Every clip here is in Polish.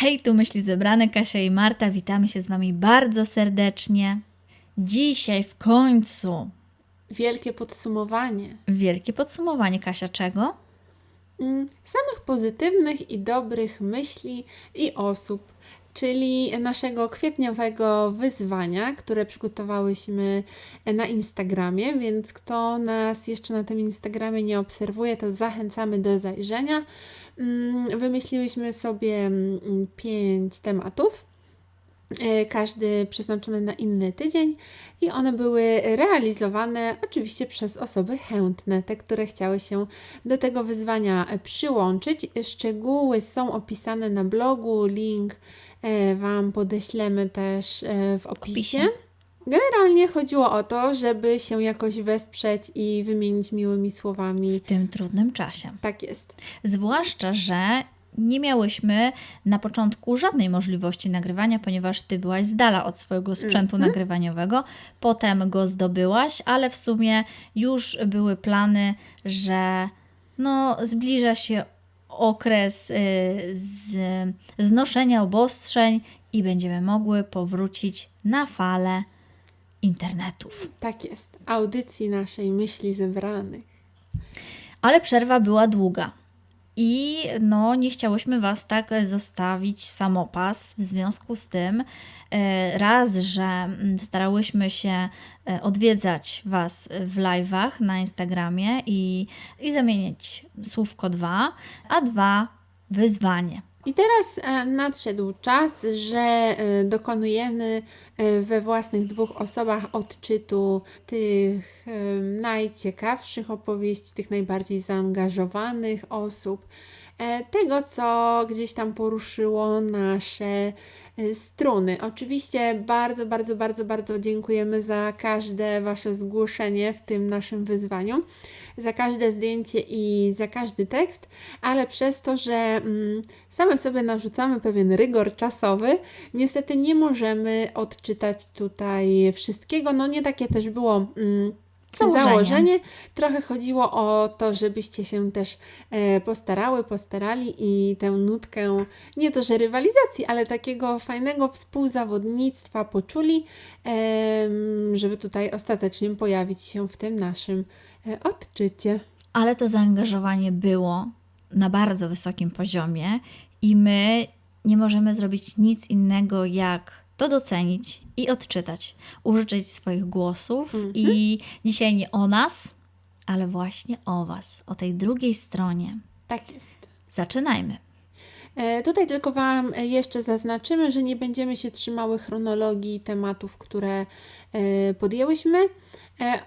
Hej, tu myśli zebrane Kasia i Marta. Witamy się z Wami bardzo serdecznie. Dzisiaj w końcu Wielkie podsumowanie wielkie podsumowanie. Kasia, czego? mm, samych pozytywnych i dobrych myśli i osób, czyli naszego kwietniowego wyzwania, które przygotowałyśmy na Instagramie, więc kto nas jeszcze na tym Instagramie nie obserwuje, to zachęcamy do zajrzenia. Mm, Wymyśliłyśmy sobie mm, pięć tematów e, każdy przeznaczony na inny tydzień i one były realizowane oczywiście przez osoby chętne, te, które chciały się do tego wyzwania e, przyłączyć. Szczegóły są opisane na blogu, link e, Wam podeślemy też w opisie. opisie. Generalnie chodziło o to, żeby się jakoś wesprzeć i wymienić miłymi słowami. W tym trudnym czasie. Tak jest. Zwłaszcza, że nie miałyśmy na początku żadnej możliwości nagrywania, ponieważ Ty byłaś z dala od swojego sprzętu nagrywaniowego. Potem go zdobyłaś, ale w sumie już były plany, że no, zbliża się okres y, z, znoszenia obostrzeń i będziemy mogły powrócić na falę internetów. Tak jest. Audycji naszej myśli zebranych. Ale przerwa była długa. I no, nie chciałyśmy Was tak zostawić samopas. W związku z tym, e, raz, że mm, starałyśmy się e, odwiedzać Was w live'ach na Instagramie i, i zamienić słówko dwa, a dwa wyzwanie. I teraz e, nadszedł czas, że e, dokonujemy e, we własnych dwóch osobach odczytu tych najciekawszych opowieści, tych najbardziej zaangażowanych osób, tego, co gdzieś tam poruszyło nasze e, struny. Oczywiście bardzo, bardzo, bardzo, bardzo dziękujemy za każde Wasze zgłoszenie w tym naszym wyzwaniu, za każde zdjęcie i za każdy tekst, ale przez to, że mm, same sobie narzucamy pewien rygor czasowy, niestety nie możemy odczytać tutaj wszystkiego. No nie takie też było. Mm, Założenie. Założenie. Trochę chodziło o to, żebyście się też e, postarały, postarali i tę nutkę nie to, że rywalizacji, ale takiego fajnego współzawodnictwa poczuli, żeby tutaj ostatecznie pojawić się w tym naszym e, odczycie. Ale to zaangażowanie było na bardzo wysokim poziomie i my nie możemy zrobić nic innego jak to docenić i odczytać, użyczyć swoich głosów i dzisiaj nie o nas, ale właśnie o Was, o tej drugiej stronie. Tak jest. Zaczynajmy. E, Tutaj tylko Wam e, jeszcze zaznaczymy, że nie będziemy się trzymały chronologii tematów, które e, podjęłyśmy.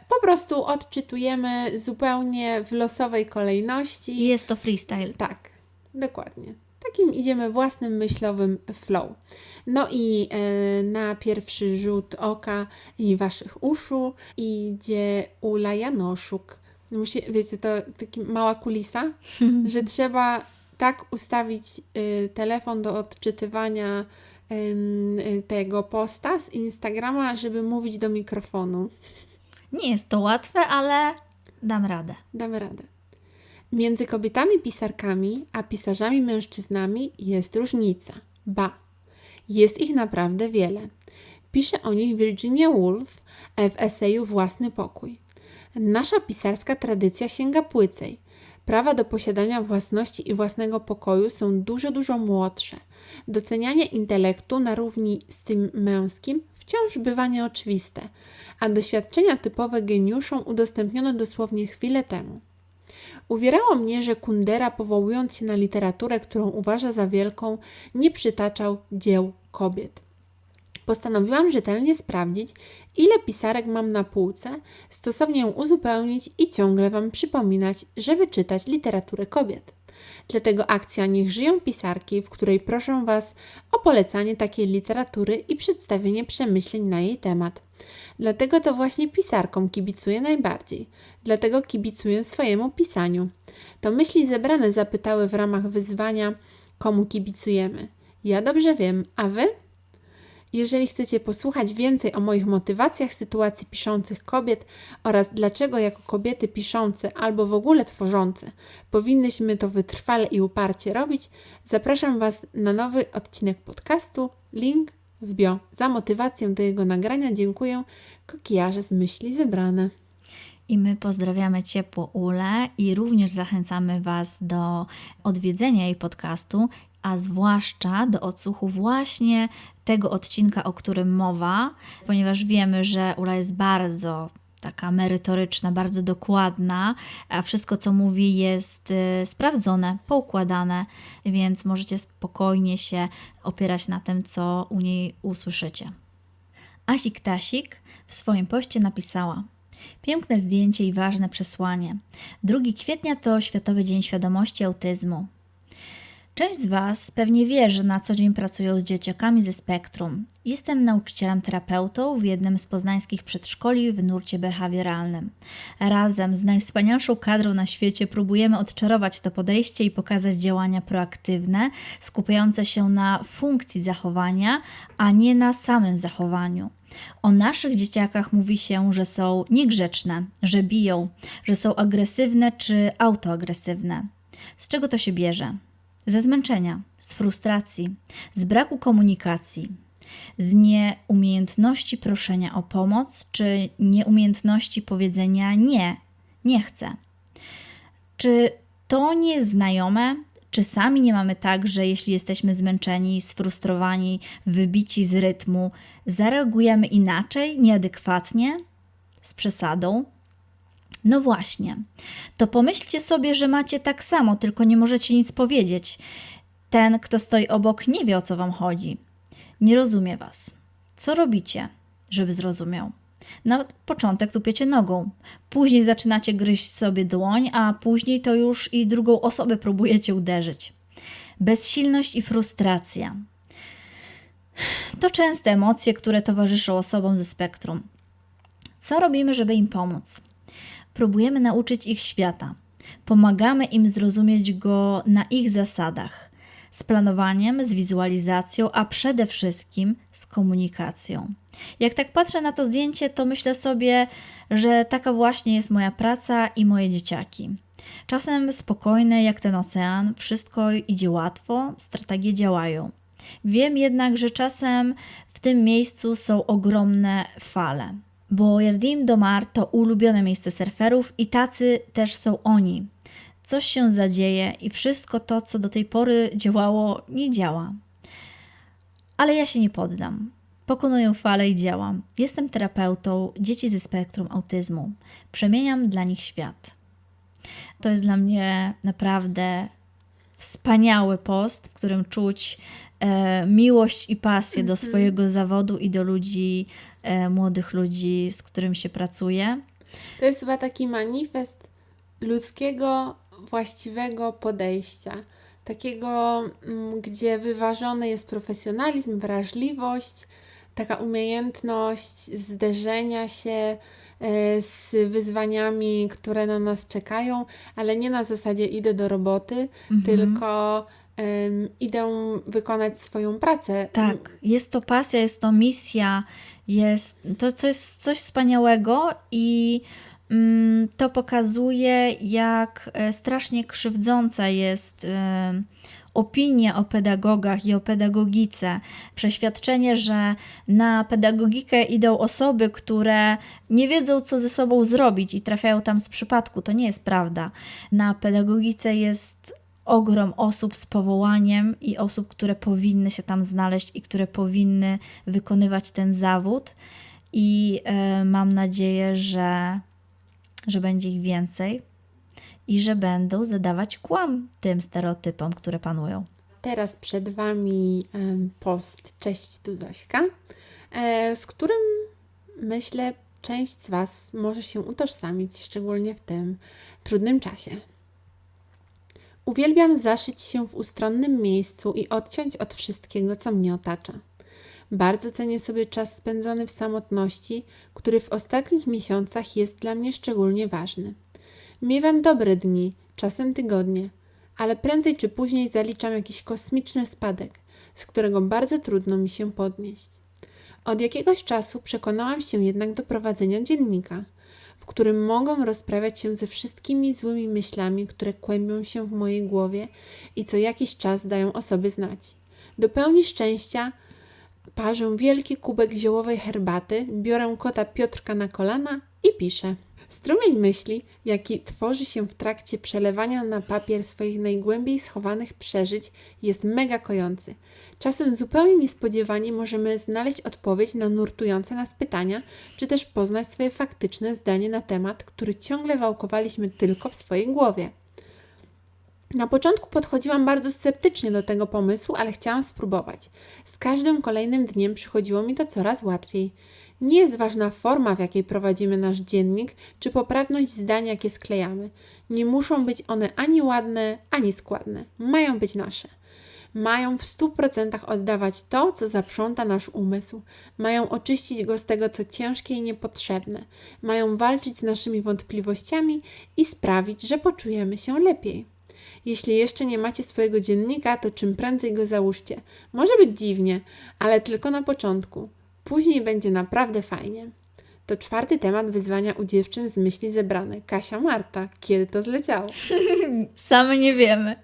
Po prostu odczytujemy zupełnie w losowej kolejności. Jest to freestyle. Tak, dokładnie. Takim idziemy własnym myślowym flow. No i e, na pierwszy rzut oka i waszych uszu idzie Ula Janoszuk. Musi, wiecie, to taka mała kulisa, że trzeba tak ustawić y, telefon do odczytywania tego posta z Instagrama, żeby mówić do mikrofonu. Nie jest to łatwe, ale dam radę. Damy radę. Między kobietami pisarkami a pisarzami mężczyznami jest różnica. Ba, jest ich naprawdę wiele. Pisze o nich Virginia Woolf w eseju Własny pokój. Nasza pisarska tradycja sięga płycej. Prawa do posiadania własności i własnego pokoju są dużo, dużo młodsze. Docenianie intelektu na równi z tym męskim wciąż bywa nieoczywiste, a doświadczenia typowe geniuszom udostępniono dosłownie chwilę temu. Uwierało mnie, że Kundera, powołując się na literaturę, którą uważa za wielką, nie przytaczał dzieł kobiet. Postanowiłam rzetelnie sprawdzić, ile pisarek mam na półce, stosownie ją uzupełnić i ciągle Wam przypominać, żeby czytać literaturę kobiet. Dlatego akcja Niech żyją pisarki, w której proszę Was o polecanie takiej literatury i przedstawienie przemyśleń na jej temat. Dlatego to właśnie pisarkom kibicuję najbardziej. Dlatego kibicuję swojemu pisaniu. To myśli zebrane zapytały w ramach wyzwania, komu kibicujemy. Ja dobrze wiem, a Wy? Jeżeli chcecie posłuchać więcej o moich motywacjach sytuacji piszących kobiet oraz dlaczego jako kobiety piszące albo w ogóle tworzące powinnyśmy to wytrwale i uparcie robić, zapraszam Was na nowy odcinek podcastu. Link w bio. Za motywację do jego nagrania dziękuję kokijarze z myśli zebrane. I my pozdrawiamy ciepło Ule i również zachęcamy Was do odwiedzenia jej podcastu, a zwłaszcza do odsłuchu właśnie tego odcinka, o którym mowa, ponieważ wiemy, że Ula jest bardzo taka merytoryczna, bardzo dokładna, a wszystko co mówi jest y, sprawdzone, poukładane, więc możecie spokojnie się opierać na tym, co u niej usłyszycie. Asik Tasik w swoim poście napisała: Piękne zdjęcie i ważne przesłanie. 2 kwietnia to Światowy Dzień Świadomości Autyzmu. Część z Was pewnie wie, że na co dzień pracuję z dzieciakami ze spektrum. Jestem nauczycielem terapeutą w jednym z poznańskich przedszkoli w nurcie behawioralnym. Razem z najwspanialszą kadrą na świecie próbujemy odczarować to podejście i pokazać działania proaktywne, skupiające się na funkcji zachowania, a nie na samym zachowaniu. O naszych dzieciakach mówi się, że są niegrzeczne, że biją, że są agresywne czy autoagresywne. Z czego to się bierze? Ze zmęczenia, z frustracji, z braku komunikacji, z nieumiejętności proszenia o pomoc, czy nieumiejętności powiedzenia nie, nie chcę. Czy to nie jest znajome? Czy sami nie mamy tak, że jeśli jesteśmy zmęczeni, sfrustrowani, wybici z rytmu, zareagujemy inaczej, nieadekwatnie, z przesadą? No właśnie, to pomyślcie sobie, że macie tak samo, tylko nie możecie nic powiedzieć. Ten, kto stoi obok, nie wie o co wam chodzi. Nie rozumie was. Co robicie, żeby zrozumiał? Na początek tupiecie nogą, później zaczynacie gryźć sobie dłoń, a później to już i drugą osobę próbujecie uderzyć. Bezsilność i frustracja. To częste emocje, które towarzyszą osobom ze spektrum. Co robimy, żeby im pomóc? Próbujemy nauczyć ich świata. Pomagamy im zrozumieć go na ich zasadach. Z planowaniem, z wizualizacją, a przede wszystkim z komunikacją. Jak tak patrzę na to zdjęcie, to myślę sobie, że taka właśnie jest moja praca i moje dzieciaki. Czasem spokojne jak ten ocean, wszystko idzie łatwo, strategie działają. Wiem jednak, że czasem w tym miejscu są ogromne fale bo Jardim Domar to ulubione miejsce surferów i tacy też są oni. Coś się zadzieje i wszystko to, co do tej pory działało, nie działa. Ale ja się nie poddam. Pokonuję falę i działam. Jestem terapeutą dzieci ze spektrum autyzmu. Przemieniam dla nich świat. To jest dla mnie naprawdę wspaniały post, w którym czuć e, miłość i pasję do mhm. swojego zawodu i do ludzi, młodych ludzi, z którym się pracuje. To jest chyba taki manifest ludzkiego, właściwego podejścia. Takiego, m, gdzie wyważony jest profesjonalizm, wrażliwość, taka umiejętność zderzenia się e, z wyzwaniami, które na nas czekają, ale nie na zasadzie idę do roboty, mhm. tylko idę wykonać swoją pracę. Tak, jest to pasja, jest to misja, jest to coś, coś wspaniałego i mm, to pokazuje, jak e, strasznie krzywdząca jest opinia o pedagogach i o pedagogice. Przeświadczenie, że na pedagogikę idą osoby, które nie wiedzą, co ze sobą zrobić i trafiają tam z przypadku. To nie jest prawda. Na pedagogice jest ogrom osób z powołaniem i osób, które powinny się tam znaleźć i które powinny wykonywać ten zawód. I y, mam nadzieję, że, że będzie ich więcej i że będą zadawać kłam tym stereotypom, które panują. Teraz przed Wami post Cześć tu Zośka, e, z którym myślę część z Was może się utożsamić, szczególnie w tym trudnym czasie. Uwielbiam zaszyć się w ustronnym miejscu i odciąć od wszystkiego, co mnie otacza. Bardzo cenię sobie czas spędzony w samotności, który w ostatnich miesiącach jest dla mnie szczególnie ważny. Miewam dobre dni, czasem tygodnie, ale prędzej czy później zaliczam jakiś kosmiczny spadek, z którego bardzo trudno mi się podnieść. Od jakiegoś czasu przekonałam się jednak do prowadzenia dziennika, w którym mogą rozprawiać się ze wszystkimi złymi myślami, które kłębią się w mojej głowie i co jakiś czas dają o sobie znać. Do pełni szczęścia parzę wielki kubek ziołowej herbaty, biorę kota Piotrka na kolana i piszę. Strumień myśli, jaki tworzy się w trakcie przelewania na papier swoich najgłębiej schowanych przeżyć, jest mega kojący. Czasem zupełnie niespodziewanie możemy znaleźć odpowiedź na nurtujące nas pytania, czy też poznać swoje faktyczne zdanie na temat, który ciągle wałkowaliśmy tylko w swojej głowie. Na początku podchodziłam bardzo sceptycznie do tego pomysłu, ale chciałam spróbować. Z każdym kolejnym dniem przychodziło mi to coraz łatwiej. Nie jest ważna forma, w jakiej prowadzimy nasz dziennik, czy poprawność zdań, jakie sklejamy. Nie muszą być one ani ładne, ani składne. Mają być nasze. Mają w stu procentach oddawać to, co zaprząta nasz umysł. Mają oczyścić go z tego, co ciężkie i niepotrzebne. Mają walczyć z naszymi wątpliwościami i sprawić, że poczujemy się lepiej. Jeśli jeszcze nie macie swojego dziennika, to czym prędzej go załóżcie. Może być dziwnie, ale tylko na początku. Później będzie naprawdę fajnie. To czwarty temat wyzwania u dziewczyn z myśli zebrane. Kasia Marta, kiedy to zleciało? Same nie wiemy.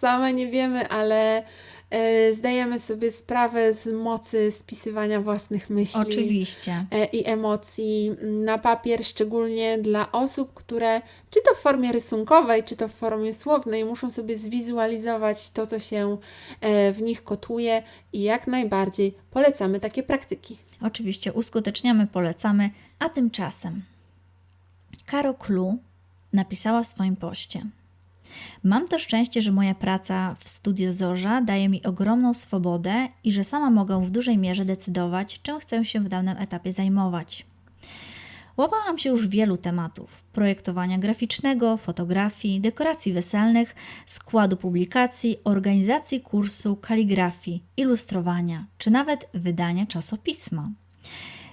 Same nie wiemy, ale e, zdajemy sobie sprawę z mocy spisywania własnych myśli. Oczywiście. e, I emocji na papier, szczególnie dla osób, które czy to w formie rysunkowej, czy to w formie słownej, muszą sobie zwizualizować to, co się e, w nich kotuje, i jak najbardziej polecamy takie praktyki. Oczywiście uskuteczniamy, polecamy, a tymczasem Karo Klu napisała w swoim poście. Mam to szczęście, że moja praca w Studio Zorza daje mi ogromną swobodę i że sama mogę w dużej mierze decydować, czym chcę się w danym etapie zajmować. Łapałam się już wielu tematów: projektowania graficznego, fotografii, dekoracji weselnych, składu publikacji, organizacji kursu, kaligrafii, ilustrowania, czy nawet wydania czasopisma.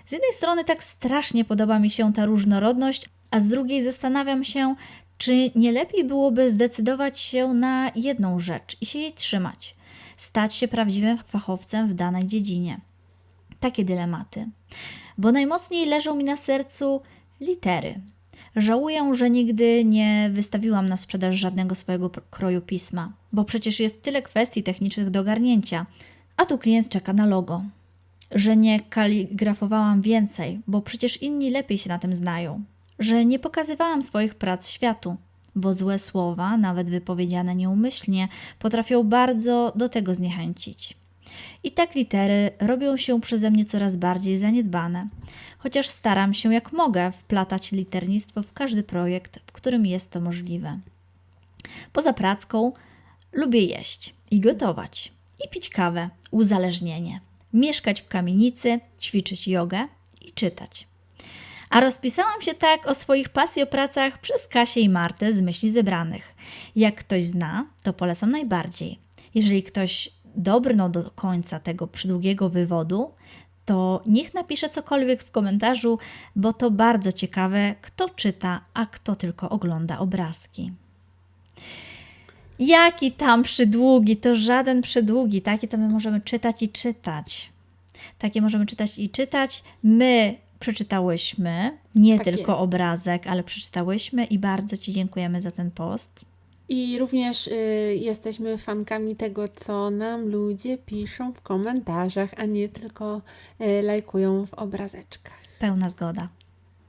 Z jednej strony tak strasznie podoba mi się ta różnorodność, a z drugiej zastanawiam się, czy nie lepiej byłoby zdecydować się na jedną rzecz i się jej trzymać, stać się prawdziwym fachowcem w danej dziedzinie. Takie dylematy. Bo najmocniej leżą mi na sercu litery. Żałuję, że nigdy nie wystawiłam na sprzedaż żadnego swojego kroju pisma, bo przecież jest tyle kwestii technicznych do ogarnięcia, a tu klient czeka na logo. Że nie kaligrafowałam więcej, bo przecież inni lepiej się na tym znają. Że nie pokazywałam swoich prac światu, bo złe słowa, nawet wypowiedziane nieumyślnie, potrafią bardzo do tego zniechęcić. I tak litery robią się przeze mnie coraz bardziej zaniedbane, chociaż staram się jak mogę wplatać liternictwo w każdy projekt, w którym jest to możliwe. Poza pracką lubię jeść i gotować, i pić kawę, uzależnienie, mieszkać w kamienicy, ćwiczyć jogę i czytać. A rozpisałam się tak o swoich pasji o pracach przez Kasię i Martę z myśli zebranych. Jak ktoś zna, to polecam najbardziej. Jeżeli ktoś dobrnął do końca tego przydługiego wywodu, to niech napisze cokolwiek w komentarzu, bo to bardzo ciekawe, kto czyta, a kto tylko ogląda obrazki. Jaki tam przydługi, to żaden przydługi, takie to my możemy czytać i czytać. Takie możemy czytać i czytać. My przeczytałyśmy, nie Tak tylko jest. obrazek, ale przeczytałyśmy i bardzo Ci dziękujemy za ten post. I również y, jesteśmy fankami tego, co nam ludzie piszą w komentarzach, a nie tylko y, lajkują w obrazeczkach. Pełna zgoda.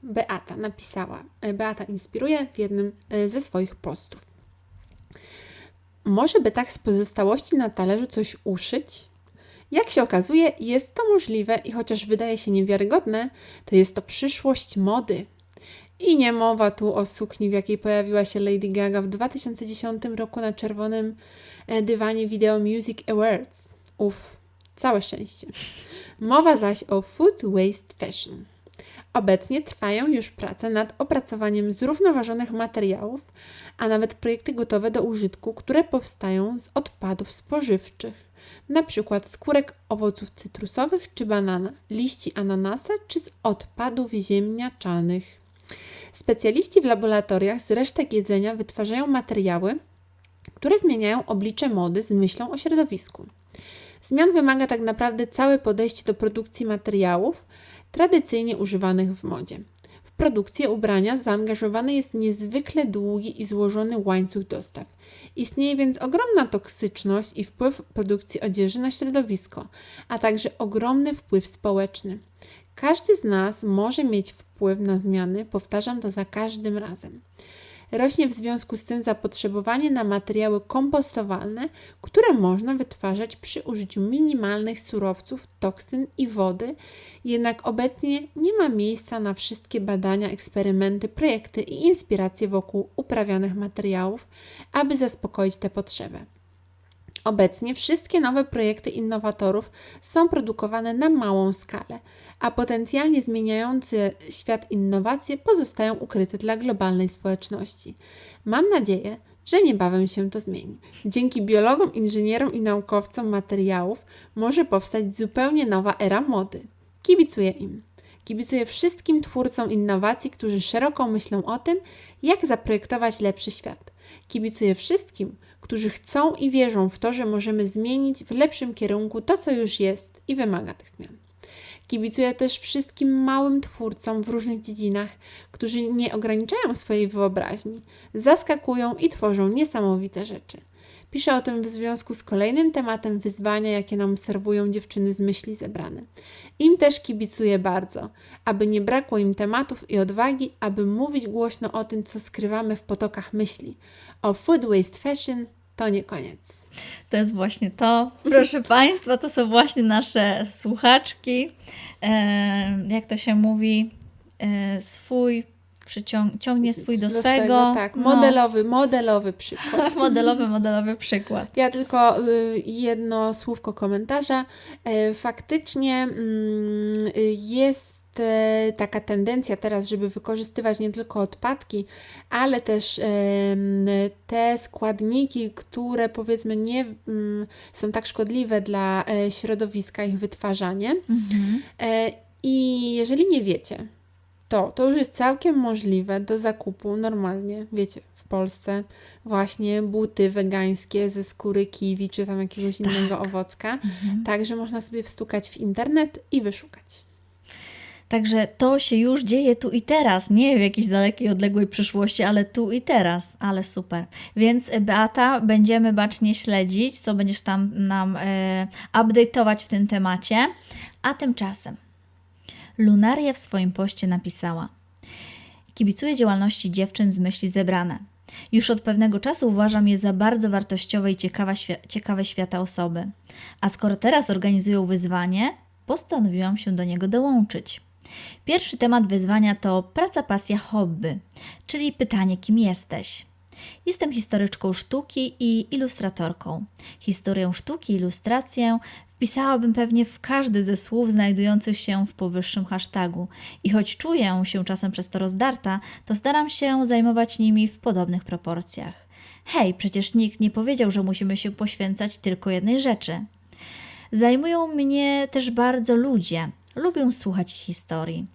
Beata napisała, y, Beata inspiruje w jednym y, ze swoich postów. Może by tak z pozostałości na talerzu coś uszyć? Jak się okazuje, jest to możliwe i chociaż wydaje się niewiarygodne, to jest to przyszłość mody. I nie mowa tu o sukni, w jakiej pojawiła się Lady Gaga w 2010 roku na czerwonym e, dywanie Video Music Awards. Uff, całe szczęście. Mowa zaś o food waste fashion. Obecnie trwają już prace nad opracowaniem zrównoważonych materiałów, a nawet projekty gotowe do użytku, które powstają z odpadów spożywczych, przykład skórek owoców cytrusowych czy banana, liści ananasa czy z odpadów ziemniaczanych. Specjaliści w laboratoriach z resztek jedzenia wytwarzają materiały, które zmieniają oblicze mody z myślą o środowisku. Zmian wymaga tak naprawdę całe podejście do produkcji materiałów tradycyjnie używanych w modzie. W produkcję ubrania zaangażowany jest niezwykle długi i złożony łańcuch dostaw. Istnieje więc ogromna toksyczność i wpływ produkcji odzieży na środowisko, a także ogromny wpływ społeczny. Każdy z nas może mieć wpływ na zmiany, powtarzam to za każdym razem. Rośnie w związku z tym zapotrzebowanie na materiały kompostowalne, które można wytwarzać przy użyciu minimalnych surowców, toksyn i wody, jednak obecnie nie ma miejsca na wszystkie badania, eksperymenty, projekty i inspiracje wokół uprawianych materiałów, aby zaspokoić tę potrzebę. Obecnie wszystkie nowe projekty innowatorów są produkowane na małą skalę, a potencjalnie zmieniający świat innowacje pozostają ukryte dla globalnej społeczności. Mam nadzieję, że niebawem się to zmieni. Dzięki biologom, inżynierom i naukowcom materiałów może powstać zupełnie nowa era mody. Kibicuję im. Kibicuję wszystkim twórcom innowacji, którzy szeroko myślą o tym, jak zaprojektować lepszy świat. Kibicuję wszystkim, którzy chcą i wierzą w to, że możemy zmienić w lepszym kierunku to, co już jest i wymaga tych zmian. Kibicuję też wszystkim małym twórcom w różnych dziedzinach, którzy nie ograniczają swojej wyobraźni, zaskakują i tworzą niesamowite rzeczy. Piszę o tym w związku z kolejnym tematem wyzwania, jakie nam serwują dziewczyny z myśli zebrane. Im też kibicuję bardzo, aby nie brakło im tematów i odwagi, aby mówić głośno o tym, co skrywamy w potokach myśli. O food waste fashion to nie koniec. To jest właśnie to. Proszę Państwa, to są właśnie nasze słuchaczki. E, jak to się mówi? E, swój przyciąg, ciągnie swój do, Do swego. tak, No, modelowy, modelowy przykład. modelowy, modelowy przykład. Ja tylko y, jedno słówko komentarza. E, Faktycznie mm, y, jest taka tendencja teraz, żeby wykorzystywać nie tylko odpadki, ale też te składniki, które powiedzmy nie mm, są tak szkodliwe dla e, środowiska, ich wytwarzanie. Mhm. E, I jeżeli nie wiecie, to, to już jest całkiem możliwe do zakupu normalnie, wiecie, w Polsce właśnie buty wegańskie ze skóry kiwi czy tam jakiegoś innego owocka. Mhm. Także można sobie wstukać w internet i wyszukać. Także to się już dzieje tu i teraz, nie w jakiejś dalekiej, odległej przyszłości, ale tu i teraz, ale super. Więc e, Beata, będziemy bacznie śledzić, co będziesz tam nam e, update'ować w tym temacie. A tymczasem Lunaria w swoim poście napisała Kibicuję działalności dziewczyn z myśli zebrane. Już od pewnego czasu uważam je za bardzo wartościowe i ciekawe, świ- ciekawe świata osoby. A skoro teraz organizują wyzwanie, postanowiłam się do niego dołączyć. Pierwszy temat wyzwania to praca, pasja, hobby, czyli pytanie, kim jesteś. Jestem historyczką sztuki i ilustratorką. Historię sztuki, ilustrację wpisałabym pewnie w każdy ze słów znajdujących się w powyższym hashtagu. I choć czuję się czasem przez to rozdarta, to staram się zajmować nimi w podobnych proporcjach. Hej, przecież nikt nie powiedział, że musimy się poświęcać tylko jednej rzeczy. Zajmują mnie też bardzo ludzie. Lubię słuchać historii.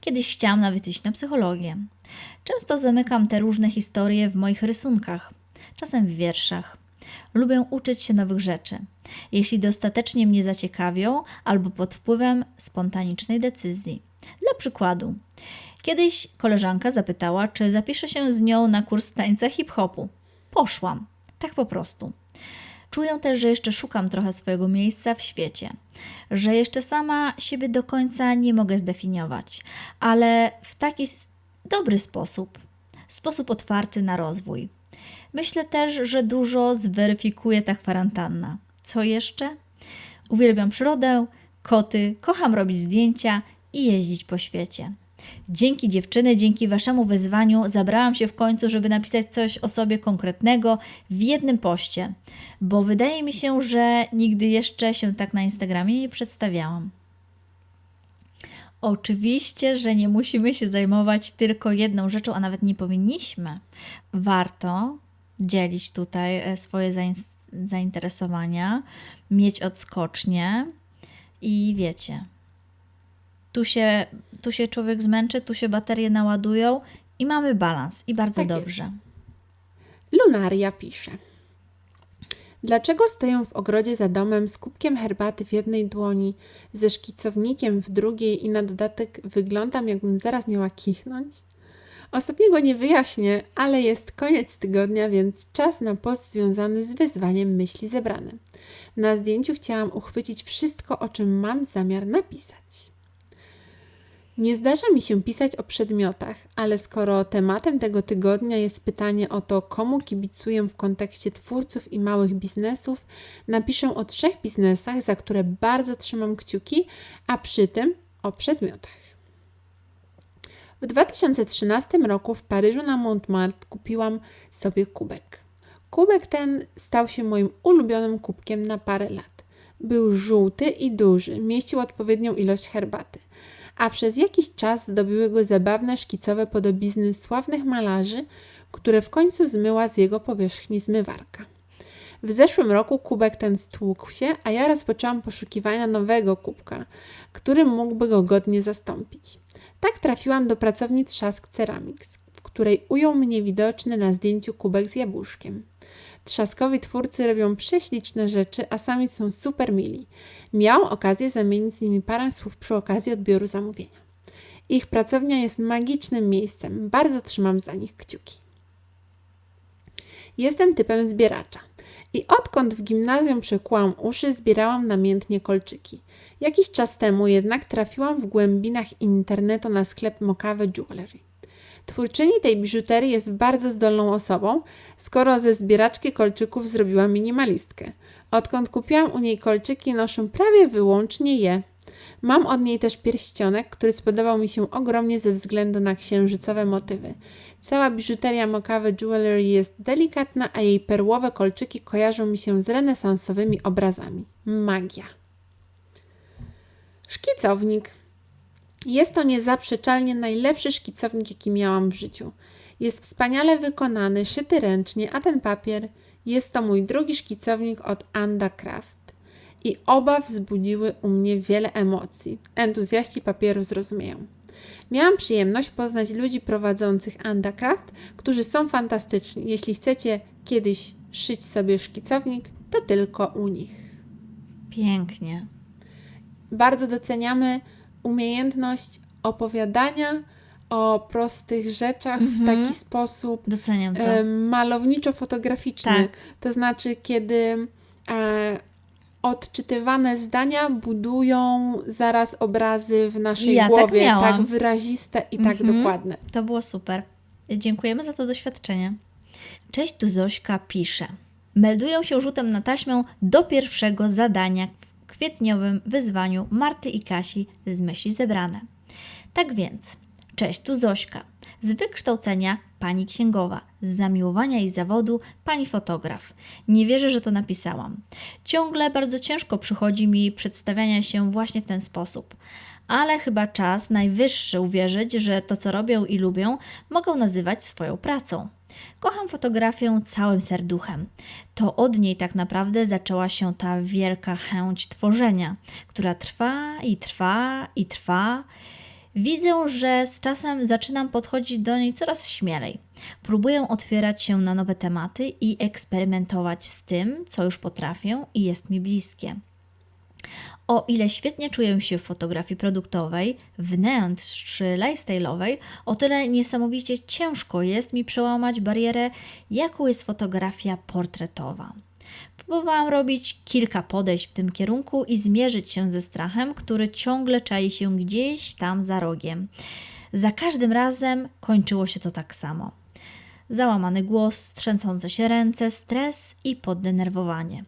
Kiedyś chciałam nawet iść na psychologię. Często zamykam te różne historie w moich rysunkach, czasem w wierszach. Lubię uczyć się nowych rzeczy. Jeśli dostatecznie mnie zaciekawią, albo pod wpływem spontanicznej decyzji. Dla przykładu, kiedyś koleżanka zapytała, czy zapiszę się z nią na kurs tańca hip-hopu. Poszłam. Tak po prostu. Czuję też, że jeszcze szukam trochę swojego miejsca w świecie, że jeszcze sama siebie do końca nie mogę zdefiniować, ale w taki dobry sposób, sposób otwarty na rozwój. Myślę też, że dużo zweryfikuje ta kwarantanna. Co jeszcze? Uwielbiam przyrodę, koty, kocham robić zdjęcia i jeździć po świecie. Dzięki dziewczyny, dzięki waszemu wyzwaniu zabrałam się w końcu, żeby napisać coś o sobie konkretnego w jednym poście, bo wydaje mi się, że nigdy jeszcze się tak na Instagramie nie przedstawiałam. Oczywiście, że nie musimy się zajmować tylko jedną rzeczą, a nawet nie powinniśmy. Warto dzielić tutaj e, swoje zain- zainteresowania, mieć odskocznie i wiecie, tu się, tu się człowiek zmęczy, tu się baterie naładują i mamy balans i bardzo Tak jest. dobrze. Lunaria pisze. Dlaczego stoję w ogrodzie za domem z kubkiem herbaty w jednej dłoni, ze szkicownikiem w drugiej i na dodatek wyglądam, jakbym zaraz miała kichnąć? Ostatniego nie wyjaśnię, ale jest koniec tygodnia, więc czas na post związany z wyzwaniem myśli zebrane. Na zdjęciu chciałam uchwycić wszystko, o czym mam zamiar napisać. Nie zdarza mi się pisać o przedmiotach, ale skoro tematem tego tygodnia jest pytanie o to, komu kibicuję w kontekście twórców i małych biznesów, napiszę o trzech biznesach, za które bardzo trzymam kciuki, a przy tym o przedmiotach. W 2013 roku w Paryżu na Montmartre kupiłam sobie kubek. Kubek ten stał się moim ulubionym kubkiem na parę lat. Był żółty i duży, mieścił odpowiednią ilość herbaty a przez jakiś czas zdobiły go zabawne szkicowe podobizny sławnych malarzy, które w końcu zmyła z jego powierzchni zmywarka. W zeszłym roku kubek ten stłukł się, a ja rozpoczęłam poszukiwania nowego kubka, który mógłby go godnie zastąpić. Tak trafiłam do pracowni Trzask Ceramics, w której ujął mnie widoczny na zdjęciu kubek z jabłuszkiem. Trzaskowi twórcy robią prześliczne rzeczy, a sami są super mili. Miałam okazję zamienić z nimi parę słów przy okazji odbioru zamówienia. Ich pracownia jest magicznym miejscem. Bardzo trzymam za nich kciuki. Jestem typem zbieracza. I odkąd w gimnazjum przekułam uszy, zbierałam namiętnie kolczyki. Jakiś czas temu jednak trafiłam w głębinach internetu na sklep Mokawe Jewelry. Twórczyni tej biżuterii jest bardzo zdolną osobą, skoro ze zbieraczki kolczyków zrobiła minimalistkę. Odkąd kupiłam u niej kolczyki, noszę prawie wyłącznie je. Mam od niej też pierścionek, który spodobał mi się ogromnie ze względu na księżycowe motywy. Cała biżuteria Mokawe Jewelry jest delikatna, a jej perłowe kolczyki kojarzą mi się z renesansowymi obrazami. Magia. Szkicownik. Jest to niezaprzeczalnie najlepszy szkicownik, jaki miałam w życiu. Jest wspaniale wykonany, szyty ręcznie, a ten papier jest to mój drugi szkicownik od Anda Craft. I oba wzbudziły u mnie wiele emocji. Entuzjaści papieru zrozumieją. Miałam przyjemność poznać ludzi prowadzących Anda Craft, którzy są fantastyczni. Jeśli chcecie kiedyś szyć sobie szkicownik, to tylko u nich. Pięknie. Bardzo doceniamy umiejętność opowiadania o prostych rzeczach w Mhm. taki sposób Doceniam to. malowniczo-fotograficzny. Tak. To znaczy, kiedy e, odczytywane zdania budują zaraz obrazy w naszej Ja tak głowie, miałam. wyraziste i tak Mhm. dokładne. To było super. Dziękujemy za to doświadczenie. Cześć, tu Zośka pisze. Meldują się rzutem na taśmę do pierwszego zadania kwietniowym wyzwaniu Marty i Kasi z myśli zebrane. Tak więc, cześć, tu Zośka. Z wykształcenia pani księgowa, z zamiłowania i zawodu pani fotograf. Nie wierzę, że to napisałam. Ciągle bardzo ciężko przychodzi mi przedstawiania się właśnie w ten sposób. Ale chyba czas najwyższy uwierzyć, że to, co robią i lubią, mogą nazywać swoją pracą. Kocham fotografię całym serduchem. To od niej tak naprawdę zaczęła się ta wielka chęć tworzenia, która trwa i trwa i trwa. Widzę, że z czasem zaczynam podchodzić do niej coraz śmielej. Próbuję otwierać się na nowe tematy i eksperymentować z tym, co już potrafię i jest mi bliskie. O ile świetnie czuję się w fotografii produktowej, wnętrz czy lifestyle'owej, o tyle niesamowicie ciężko jest mi przełamać barierę, jaką jest fotografia portretowa. Próbowałam robić kilka podejść w tym kierunku i zmierzyć się ze strachem, który ciągle czai się gdzieś tam za rogiem. Za każdym razem kończyło się to tak samo. Załamany głos, trzęsące się ręce, stres i poddenerwowanie.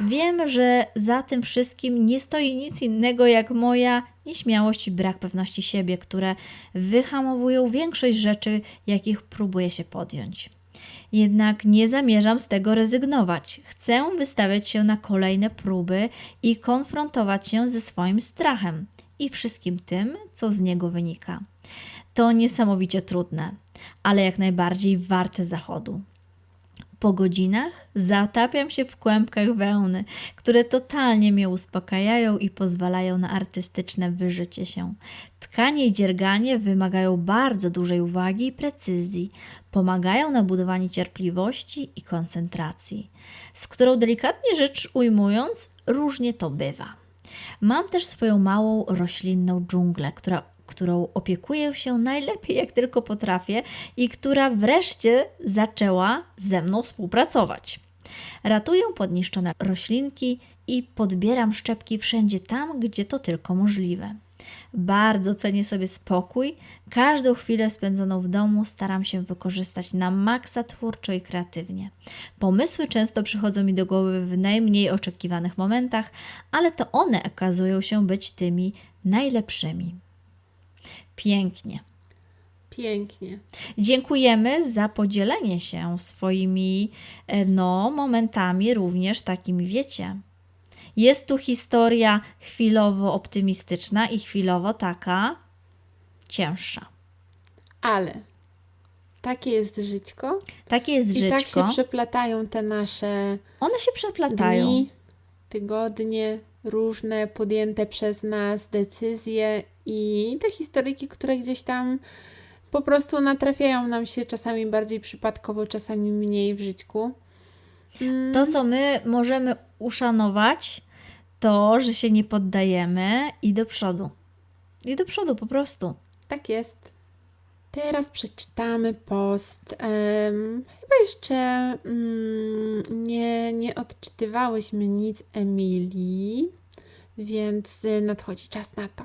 Wiem, że za tym wszystkim nie stoi nic innego jak moja nieśmiałość i brak pewności siebie, które wyhamowują większość rzeczy, jakich próbuję się podjąć. Jednak nie zamierzam z tego rezygnować. Chcę wystawiać się na kolejne próby i konfrontować się ze swoim strachem i wszystkim tym, co z niego wynika. To niesamowicie trudne, ale jak najbardziej warte zachodu. Po godzinach zatapiam się w kłębkach wełny, które totalnie mnie uspokajają i pozwalają na artystyczne wyżycie się. Tkanie i dzierganie wymagają bardzo dużej uwagi i precyzji, pomagają na budowanie cierpliwości i koncentracji, z którą delikatnie rzecz ujmując, różnie to bywa. Mam też swoją małą roślinną dżunglę, która, którą opiekuję się najlepiej jak tylko potrafię i która wreszcie zaczęła ze mną współpracować. Ratuję podniszczone roślinki i podbieram szczepki wszędzie tam, gdzie to tylko możliwe. Bardzo cenię sobie spokój. Każdą chwilę spędzoną w domu staram się wykorzystać na maksa twórczo i kreatywnie. Pomysły często przychodzą mi do głowy w najmniej oczekiwanych momentach, ale to one okazują się być tymi najlepszymi. Pięknie. Pięknie. Dziękujemy za podzielenie się swoimi e, no, momentami, również takimi, wiecie. Jest tu historia chwilowo optymistyczna i chwilowo taka cięższa. Ale takie jest żyćko. Takie jest I żyćko. tak się przeplatają te nasze One się przeplatają. dni, tygodnie, różne podjęte przez nas decyzje i te historyjki, które gdzieś tam po prostu natrafiają nam się czasami bardziej przypadkowo, czasami mniej w żyćku. Mm, To, co my możemy uszanować, to, że się nie poddajemy i do przodu. I do przodu po prostu. Tak jest. Teraz przeczytamy post. Em, chyba jeszcze mm, nie, nie odczytywałyśmy nic Emilii, więc nadchodzi czas na to.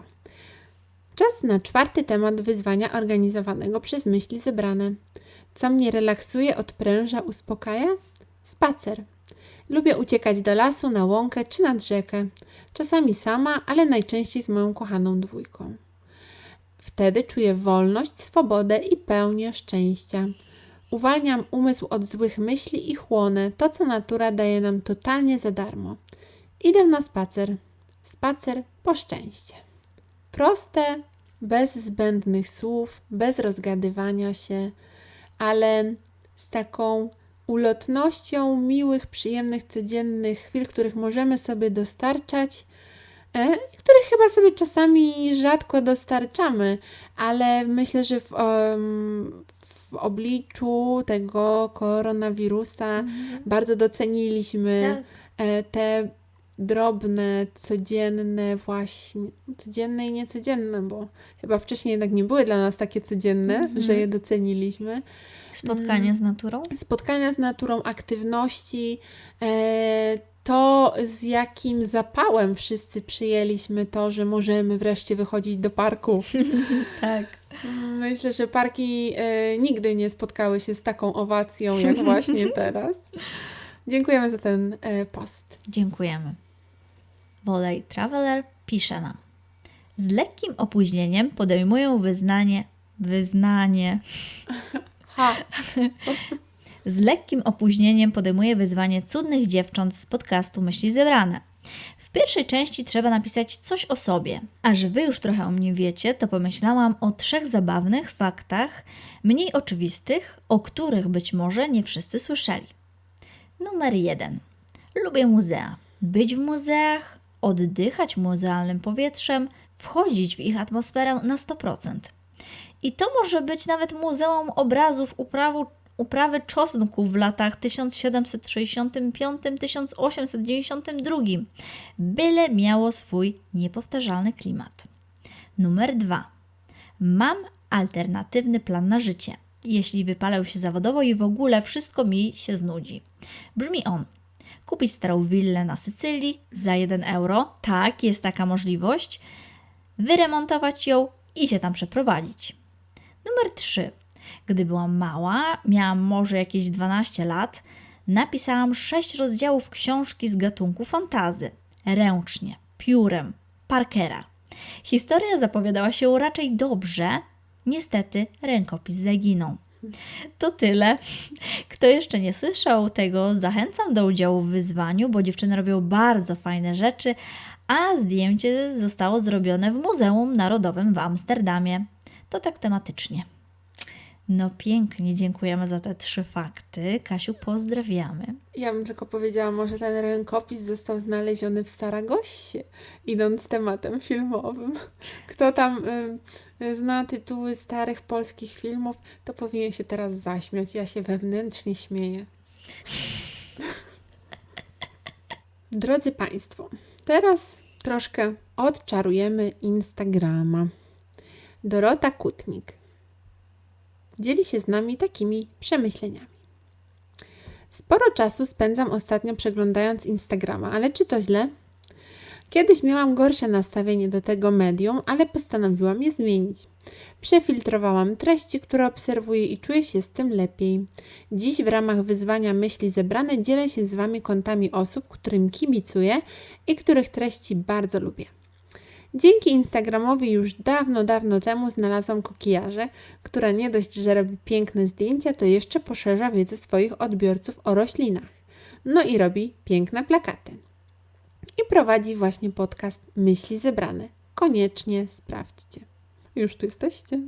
Czas na czwarty temat wyzwania organizowanego przez myśli zebrane. Co mnie relaksuje, odpręża, uspokaja? Spacer. Lubię uciekać do lasu, na łąkę czy nad rzekę. Czasami sama, ale najczęściej z moją kochaną dwójką. Wtedy czuję wolność, swobodę i pełnię szczęścia. Uwalniam umysł od złych myśli i chłonę to, co natura daje nam totalnie za darmo. Idę na spacer. Spacer po szczęście. Proste, bez zbędnych słów, bez rozgadywania się, ale z taką ulotnością miłych, przyjemnych, codziennych chwil, których możemy sobie dostarczać e, i których chyba sobie czasami rzadko dostarczamy, ale myślę, że w, w obliczu tego koronawirusa bardzo doceniliśmy Tak. e, te drobne, codzienne właśnie, codzienne i niecodzienne, bo chyba wcześniej jednak nie były dla nas takie codzienne, Mhm. że je doceniliśmy. Spotkanie z naturą. Spotkania z naturą, aktywności, e, to z jakim zapałem wszyscy przyjęliśmy to, że możemy wreszcie wychodzić do parku. Tak. Myślę, że parki e, nigdy nie spotkały się z taką owacją jak właśnie teraz. Dziękujemy za ten e, post. Dziękujemy. Bolej Traveler pisze nam. Z lekkim opóźnieniem podejmuję wyznanie. Wyznanie. Ha! Z lekkim opóźnieniem podejmuję wyzwanie cudnych dziewcząt z podcastu Myśli Zebrane. W pierwszej części trzeba napisać coś o sobie, a że Wy już trochę o mnie wiecie, to pomyślałam o trzech zabawnych faktach, mniej oczywistych, o których być może nie wszyscy słyszeli. Numer jeden. Lubię muzea. Być w muzeach, oddychać muzealnym powietrzem, wchodzić w ich atmosferę na 100%. I to może być nawet Muzeum Obrazów uprawu, uprawy czosnku w latach 1765-1892, byle miało swój niepowtarzalny klimat. Numer 2. Mam alternatywny plan na życie. Jeśli wypalę się zawodowo i w ogóle wszystko mi się znudzi. Brzmi on. Kupić starą willę na Sycylii za 1 euro. Tak, jest taka możliwość. Wyremontować ją i się tam przeprowadzić. Numer 3. Gdy byłam mała, miałam może jakieś 12 lat, napisałam 6 rozdziałów książki z gatunku fantazy. Ręcznie, piórem, Parkera. Historia zapowiadała się raczej dobrze, niestety rękopis zaginął. To tyle. Kto jeszcze nie słyszał tego, zachęcam do udziału w wyzwaniu, bo dziewczyny robią bardzo fajne rzeczy, a zdjęcie zostało zrobione w Muzeum Narodowym w Amsterdamie. To tak tematycznie. No pięknie, dziękujemy za te trzy fakty. Kasiu, pozdrawiamy. Ja bym tylko powiedziała, może ten rękopis został znaleziony w Saragossie, idąc tematem filmowym. Kto tam y, y, zna tytuły starych polskich filmów, to powinien się teraz zaśmiać. Ja się wewnętrznie śmieję. Drodzy Państwo, teraz troszkę odczarujemy Instagrama. Dorota Kutnik dzieli się z nami takimi przemyśleniami. Sporo czasu spędzam ostatnio przeglądając Instagrama, ale czy to źle? Kiedyś miałam gorsze nastawienie do tego medium, ale postanowiłam je zmienić. Przefiltrowałam treści, które obserwuję i czuję się z tym lepiej. Dziś w ramach wyzwania myśli zebrane dzielę się z Wami kontami osób, którym kibicuję i których treści bardzo lubię. Dzięki Instagramowi już dawno, dawno temu znalazłam kokijarze, która nie dość, że robi piękne zdjęcia, to jeszcze poszerza wiedzę swoich odbiorców o roślinach. No i robi piękne plakaty. I prowadzi właśnie podcast Myśli Zebrane. Koniecznie sprawdźcie. Już tu jesteście.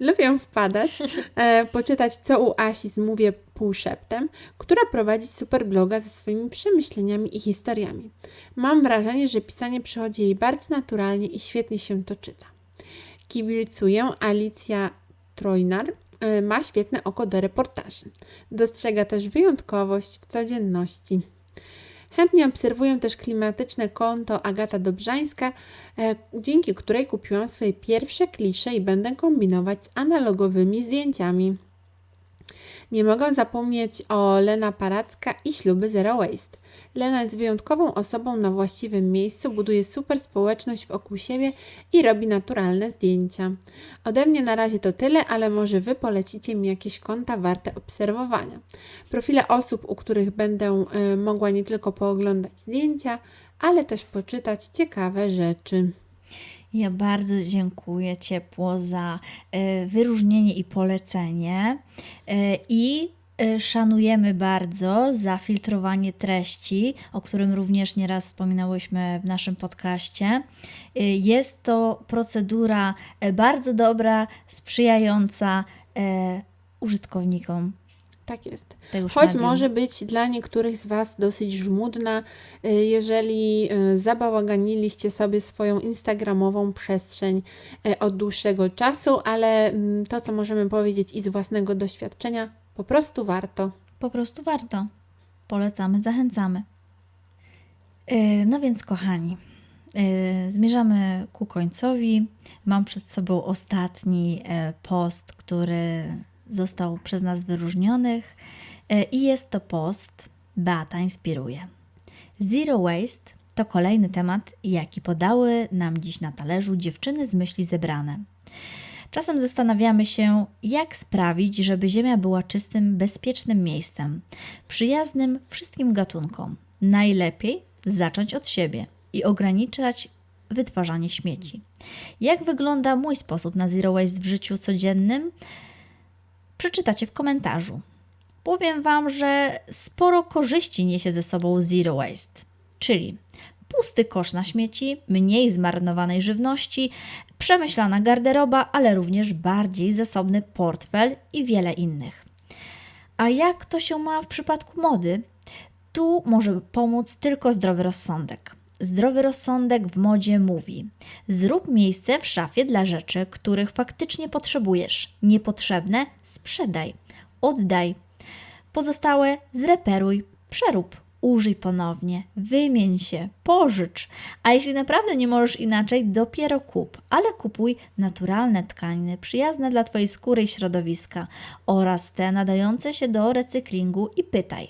Lubię wpadać, e, poczytać co u Asi zmówię półszeptem, która prowadzi super bloga ze swoimi przemyśleniami i historiami. Mam wrażenie, że pisanie przychodzi jej bardzo naturalnie i świetnie się to czyta. Kibicuję Alicja Trojnar, e, ma świetne oko do reportaży. Dostrzega też wyjątkowość w codzienności. Chętnie obserwuję też klimatyczne konto Agata Dobrzańska, e, dzięki której kupiłam swoje pierwsze klisze i będę kombinować z analogowymi zdjęciami. Nie mogę zapomnieć o Lena Paracka i śluby Zero Waste. Lena jest wyjątkową osobą na właściwym miejscu, buduje super społeczność wokół siebie i robi naturalne zdjęcia. Ode mnie na razie to tyle, ale może Wy polecicie mi jakieś konta warte obserwowania. Profile osób, u których będę y, mogła nie tylko pooglądać zdjęcia, ale też poczytać ciekawe rzeczy. Ja bardzo dziękuję ciepło za y, wyróżnienie i polecenie. Y, I szanujemy bardzo za filtrowanie treści, o którym również nieraz wspominałyśmy w naszym podcaście. Y, jest to procedura y, bardzo dobra, sprzyjająca użytkownikom. Tak jest. Choć może być dla niektórych z Was dosyć żmudna, jeżeli zabałaganiliście sobie swoją instagramową przestrzeń od dłuższego czasu, ale mm, to, co możemy powiedzieć i z własnego doświadczenia, po prostu warto. Po prostu warto. Polecamy, zachęcamy. E, no więc, kochani, e, zmierzamy ku końcowi. Mam przed sobą ostatni e, post, który został przez nas wyróżnionych. I jest to post Beata Inspiruje. Zero Waste to kolejny temat, jaki podały nam dziś na talerzu dziewczyny z myśli zebrane. Czasem zastanawiamy się, jak sprawić, żeby Ziemia była czystym, bezpiecznym miejscem, przyjaznym wszystkim gatunkom. Najlepiej zacząć od siebie i ograniczać wytwarzanie śmieci. Jak wygląda mój sposób na zero waste w życiu codziennym? Przeczytacie w komentarzu. Powiem Wam, że sporo korzyści niesie ze sobą zero waste, czyli pusty kosz na śmieci, mniej zmarnowanej żywności, przemyślana garderoba, ale również bardziej zasobny portfel i wiele innych. A jak to się ma w przypadku mody? Tu może pomóc tylko zdrowy rozsądek. Zdrowy rozsądek w modzie mówi: zrób miejsce w szafie dla rzeczy, których faktycznie potrzebujesz. Niepotrzebne sprzedaj, oddaj. Pozostałe zreperuj, przerób użyj ponownie, wymień się, pożycz, a jeśli naprawdę nie możesz inaczej, dopiero kup, ale kupuj naturalne tkaniny, przyjazne dla Twojej skóry i środowiska oraz te nadające się do recyklingu i pytaj.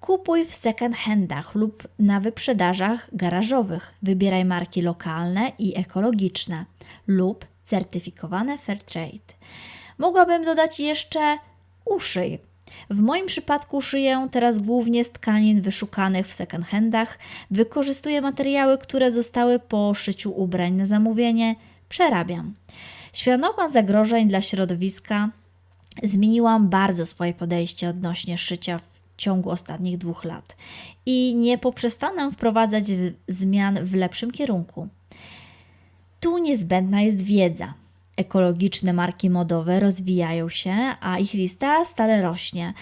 Kupuj w second handach lub na wyprzedażach garażowych. Wybieraj marki lokalne i ekologiczne lub certyfikowane Fairtrade. Mogłabym dodać jeszcze uszyj w moim przypadku szyję teraz głównie z tkanin wyszukanych w second handach. Wykorzystuję materiały, które zostały po szyciu ubrań na zamówienie. Przerabiam. Świadoma zagrożeń dla środowiska zmieniłam bardzo swoje podejście odnośnie szycia w ciągu ostatnich dwóch lat i nie poprzestanę wprowadzać zmian w lepszym kierunku. Tu niezbędna jest wiedza, Ekologiczne marki modowe rozwijają się, a ich lista stale rośnie.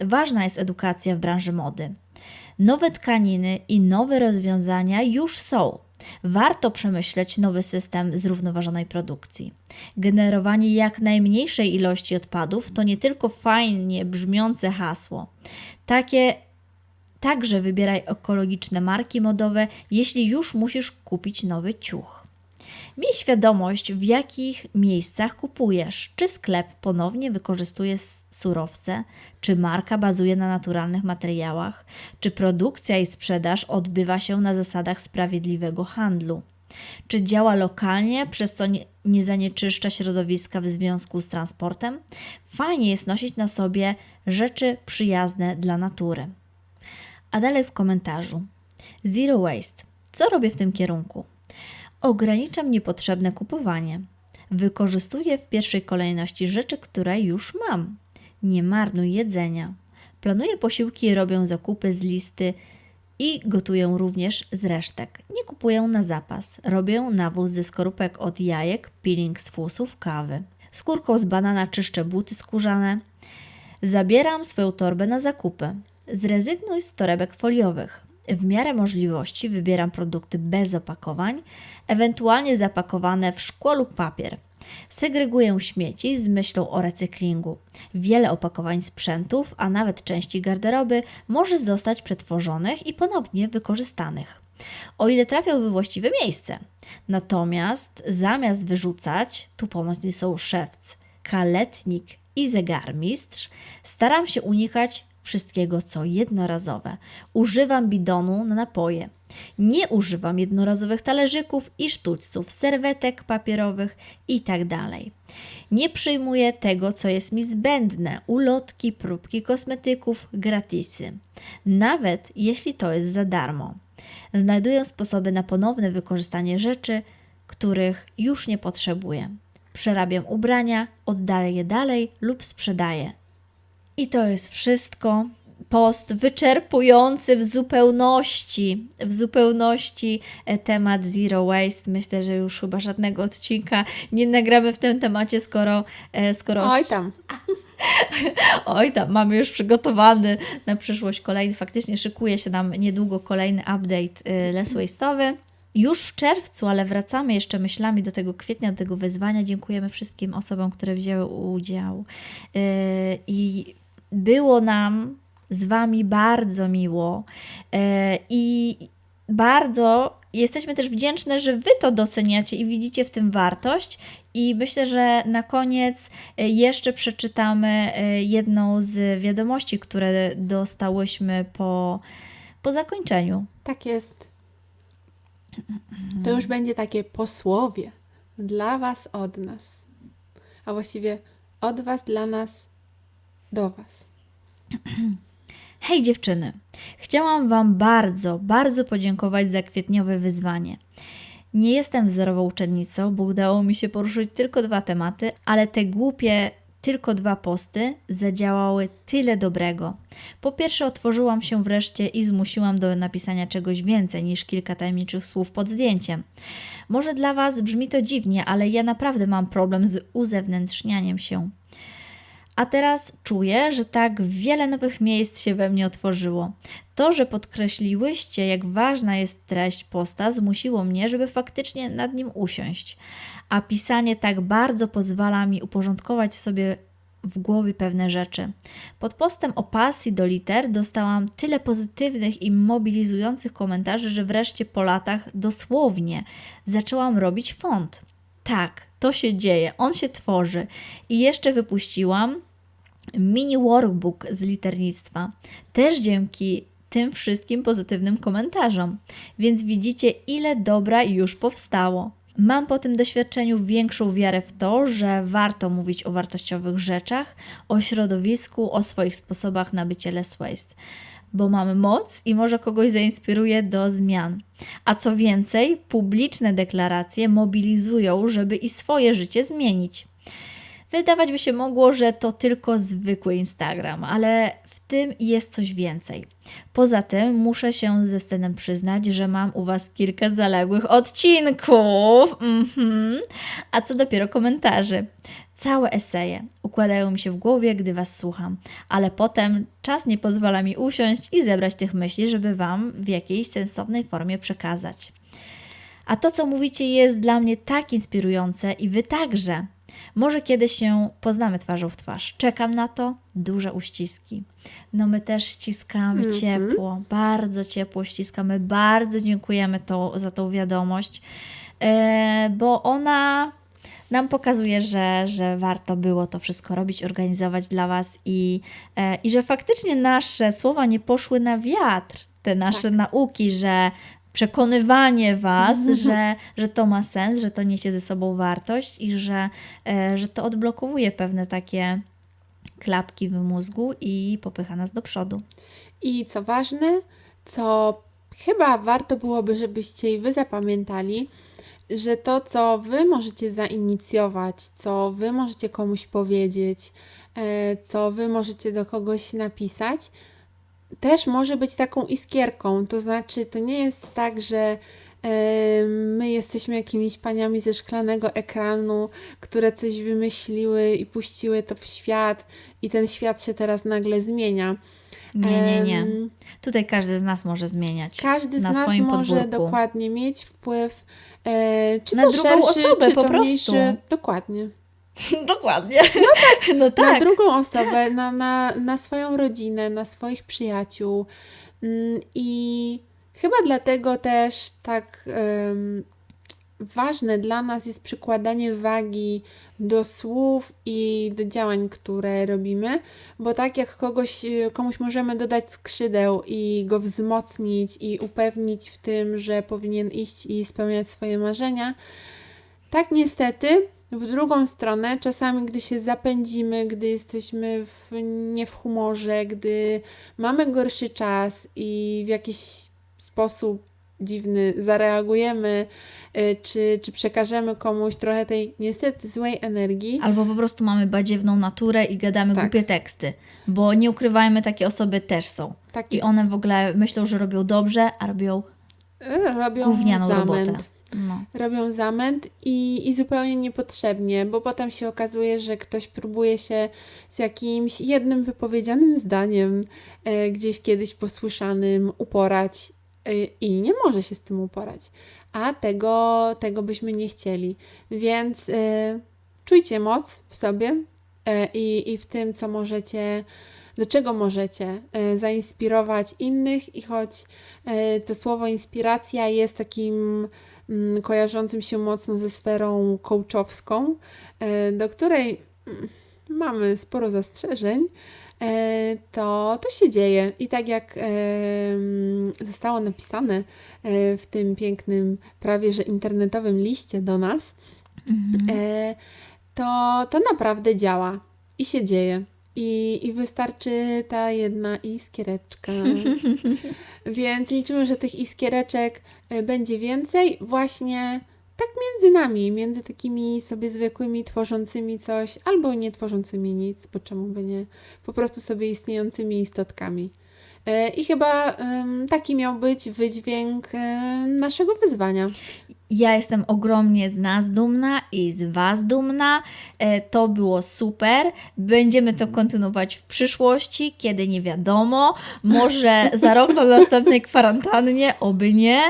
Ważna jest edukacja w branży mody. Nowe tkaniny i nowe rozwiązania już są. Warto przemyśleć nowy system zrównoważonej produkcji. Generowanie jak najmniejszej ilości odpadów to nie tylko fajnie brzmiące hasło. Takie Także wybieraj ekologiczne marki modowe, jeśli już musisz kupić nowy ciuch. Miej świadomość, w jakich miejscach kupujesz. Czy sklep ponownie wykorzystuje surowce, czy marka bazuje na naturalnych materiałach, czy produkcja i sprzedaż odbywa się na zasadach sprawiedliwego handlu. Czy działa lokalnie, przez co nie, nie zanieczyszcza środowiska w związku z transportem? Fajnie jest nosić na sobie rzeczy przyjazne dla natury. A dalej w komentarzu. Zero waste. Co robię w tym kierunku? Ograniczam niepotrzebne kupowanie. Wykorzystuję w pierwszej kolejności rzeczy, które już mam. Nie marnuj jedzenia. Planuję posiłki robię zakupy z listy i gotuję również z resztek. Nie kupuję na zapas. Robię nawóz ze skorupek od jajek, peeling z fusów, kawy. Skórką z banana czyszczę buty skórzane. Zabieram swoją torbę na zakupy. Zrezygnuj z torebek foliowych. W miarę możliwości wybieram produkty bez opakowań, ewentualnie zapakowane w szkło lub papier. Segreguję śmieci z myślą o recyklingu. Wiele opakowań sprzętów, a nawet części garderoby może zostać przetworzonych i ponownie wykorzystanych, o ile trafią we właściwe miejsce. Natomiast zamiast wyrzucać, tu pomocni są szewc, kaletnik i zegarmistrz, staram się unikać wszystkiego, co jednorazowe. Używam bidonu na napoje. Nie używam jednorazowych talerzyków i sztućców, serwetek papierowych itd. Tak Nie przyjmuję tego, co jest mi zbędne, ulotki, próbki kosmetyków, gratisy. Nawet jeśli to jest za darmo. Znajduję sposoby na ponowne wykorzystanie rzeczy, których już nie potrzebuję. Przerabiam ubrania, oddaję je dalej lub sprzedaję. I to jest wszystko. Post wyczerpujący w zupełności, w zupełności e, temat zero waste. Myślę, że już chyba żadnego odcinka nie nagramy w tym temacie, skoro. E, skoro Oj tam. Oj tam, mamy już przygotowany na przyszłość kolejny. Faktycznie szykuje się nam niedługo kolejny update e, less waste'owy już w czerwcu, ale wracamy jeszcze myślami do tego kwietnia, do tego wyzwania. Dziękujemy wszystkim osobom, które wzięły udział. I było nam z Wami bardzo miło e, i bardzo jesteśmy też wdzięczne, że Wy to doceniacie i widzicie w tym wartość. I myślę, że na koniec e, jeszcze przeczytamy e, jedną z wiadomości, które dostałyśmy po, po zakończeniu. Tak jest. To już będzie takie posłowie dla Was od nas, a właściwie od Was dla nas do Was. Hej dziewczyny, chciałam Wam bardzo, bardzo podziękować za kwietniowe wyzwanie. Nie jestem wzorową uczennicą, bo udało mi się poruszyć tylko dwa tematy, ale te głupie tylko dwa posty zadziałały tyle dobrego. Po pierwsze, otworzyłam się wreszcie i zmusiłam do napisania czegoś więcej niż kilka tajemniczych słów pod zdjęciem. Może dla Was brzmi to dziwnie, ale ja naprawdę mam problem z uzewnętrznianiem się. A teraz czuję, że tak wiele nowych miejsc się we mnie otworzyło. To, że podkreśliłyście, jak ważna jest treść posta, zmusiło mnie, żeby faktycznie nad nim usiąść. A pisanie tak bardzo pozwala mi uporządkować sobie w głowie pewne rzeczy. Pod postem o pasji do liter dostałam tyle pozytywnych i mobilizujących komentarzy, że wreszcie po latach dosłownie zaczęłam robić font. Tak, to się dzieje, on się tworzy. I jeszcze wypuściłam mini workbook z liternictwa, też dzięki tym wszystkim pozytywnym komentarzom. Więc widzicie, ile dobra już powstało. Mam po tym doświadczeniu większą wiarę w to, że warto mówić o wartościowych rzeczach, o środowisku, o swoich sposobach na bycie less waste, bo mamy moc i może kogoś zainspiruje do zmian. A co więcej, publiczne deklaracje mobilizują, żeby i swoje życie zmienić. Wydawać by się mogło, że to tylko zwykły Instagram, ale w tym jest coś więcej. Poza tym muszę się ze Stenem przyznać, że mam u Was kilka zaległych odcinków. Mhm. A co dopiero komentarzy. Całe eseje układają mi się w głowie, gdy Was słucham, ale potem czas nie pozwala mi usiąść i zebrać tych myśli, żeby Wam w jakiejś sensownej formie przekazać. A to, co mówicie, jest dla mnie tak inspirujące i Wy także. Może kiedyś się poznamy twarzą w twarz. Czekam na to. Duże uściski. No my też ściskamy Mhm. ciepło, bardzo ciepło ściskamy. Bardzo dziękujemy to, za tą wiadomość, e, bo ona nam pokazuje, że, że warto było to wszystko robić, organizować dla Was i, e, i że faktycznie nasze słowa nie poszły na wiatr. Te nasze Tak. nauki, że przekonywanie Was, że, że to ma sens, że to niesie ze sobą wartość i że, e, że to odblokowuje pewne takie klapki w mózgu i popycha nas do przodu. I co ważne, co chyba warto byłoby, żebyście i Wy zapamiętali, że to, co Wy możecie zainicjować, co Wy możecie komuś powiedzieć, e, co Wy możecie do kogoś napisać, też może być taką iskierką. To znaczy, to nie jest tak, że e, my jesteśmy jakimiś paniami ze szklanego ekranu, które coś wymyśliły i puściły to w świat, i ten świat się teraz nagle zmienia. Nie, nie, nie. Tutaj każdy z nas może zmieniać. każdy z na nas swoim może podwórku. dokładnie mieć wpływ, e, czy Na to drugą szerszy, osobę czy po to prostu. mniejszy. Dokładnie. Dokładnie. No tak. Na drugą osobę, na, na, na swoją rodzinę, na swoich przyjaciół. Mm, I chyba dlatego też tak em, ważne dla nas jest przykładanie wagi do słów i do działań, które robimy, bo tak jak kogoś, e, komuś możemy dodać skrzydeł i go wzmocnić i upewnić w tym, że powinien iść i spełniać swoje marzenia, tak niestety w drugą stronę, czasami gdy się zapędzimy, gdy jesteśmy w, nie w humorze, gdy mamy gorszy czas i w jakiś sposób dziwny zareagujemy, y, czy, czy przekażemy komuś trochę tej niestety złej energii, Albo po prostu mamy badziewną naturę i gadamy Tak. głupie teksty. Bo nie ukrywajmy, takie osoby też są. tak I one w ogóle myślą, że robią dobrze, a robią Y, robią gównianą zamęt. robotę. No. robią zamęt i, i zupełnie niepotrzebnie, bo potem się okazuje, że ktoś próbuje się z jakimś jednym wypowiedzianym zdaniem, e, gdzieś kiedyś posłyszanym, uporać e, i nie może się z tym uporać. A tego, tego byśmy nie chcieli. Więc e, czujcie moc w sobie e, i, i w tym, co możecie. Do czego możecie e, zainspirować innych, i choć e, to słowo inspiracja jest takim kojarzącym się mocno ze sferą coachowską, e, do której mm, mamy sporo zastrzeżeń, e, to, to się dzieje. I tak jak e, mm, zostało napisane w tym pięknym, prawie że internetowym liście do nas, Mhm. to, to naprawdę działa i się dzieje. I, I wystarczy ta jedna iskiereczka. Więc liczymy, że tych iskiereczek e, będzie więcej, właśnie tak między nami, między takimi sobie zwykłymi, tworzącymi coś, albo nie tworzącymi nic, bo czemu by nie, po prostu sobie istniejącymi istotkami. E, I chyba taki miał być wydźwięk em, naszego wyzwania. Ja jestem ogromnie z nas dumna i z Was dumna. E, To było super. Będziemy to kontynuować w przyszłości, kiedy nie wiadomo. Może za rok na następnej kwarantannie, oby nie.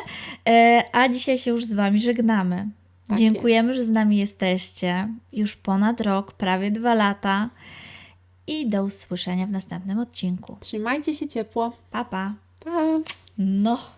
E, A dzisiaj się już z Wami żegnamy. Tak Dziękujemy, że z nami jesteście. Już ponad rok, prawie dwa lata. I do usłyszenia w następnym odcinku. Trzymajcie się ciepło. Pa, pa. Pa! No.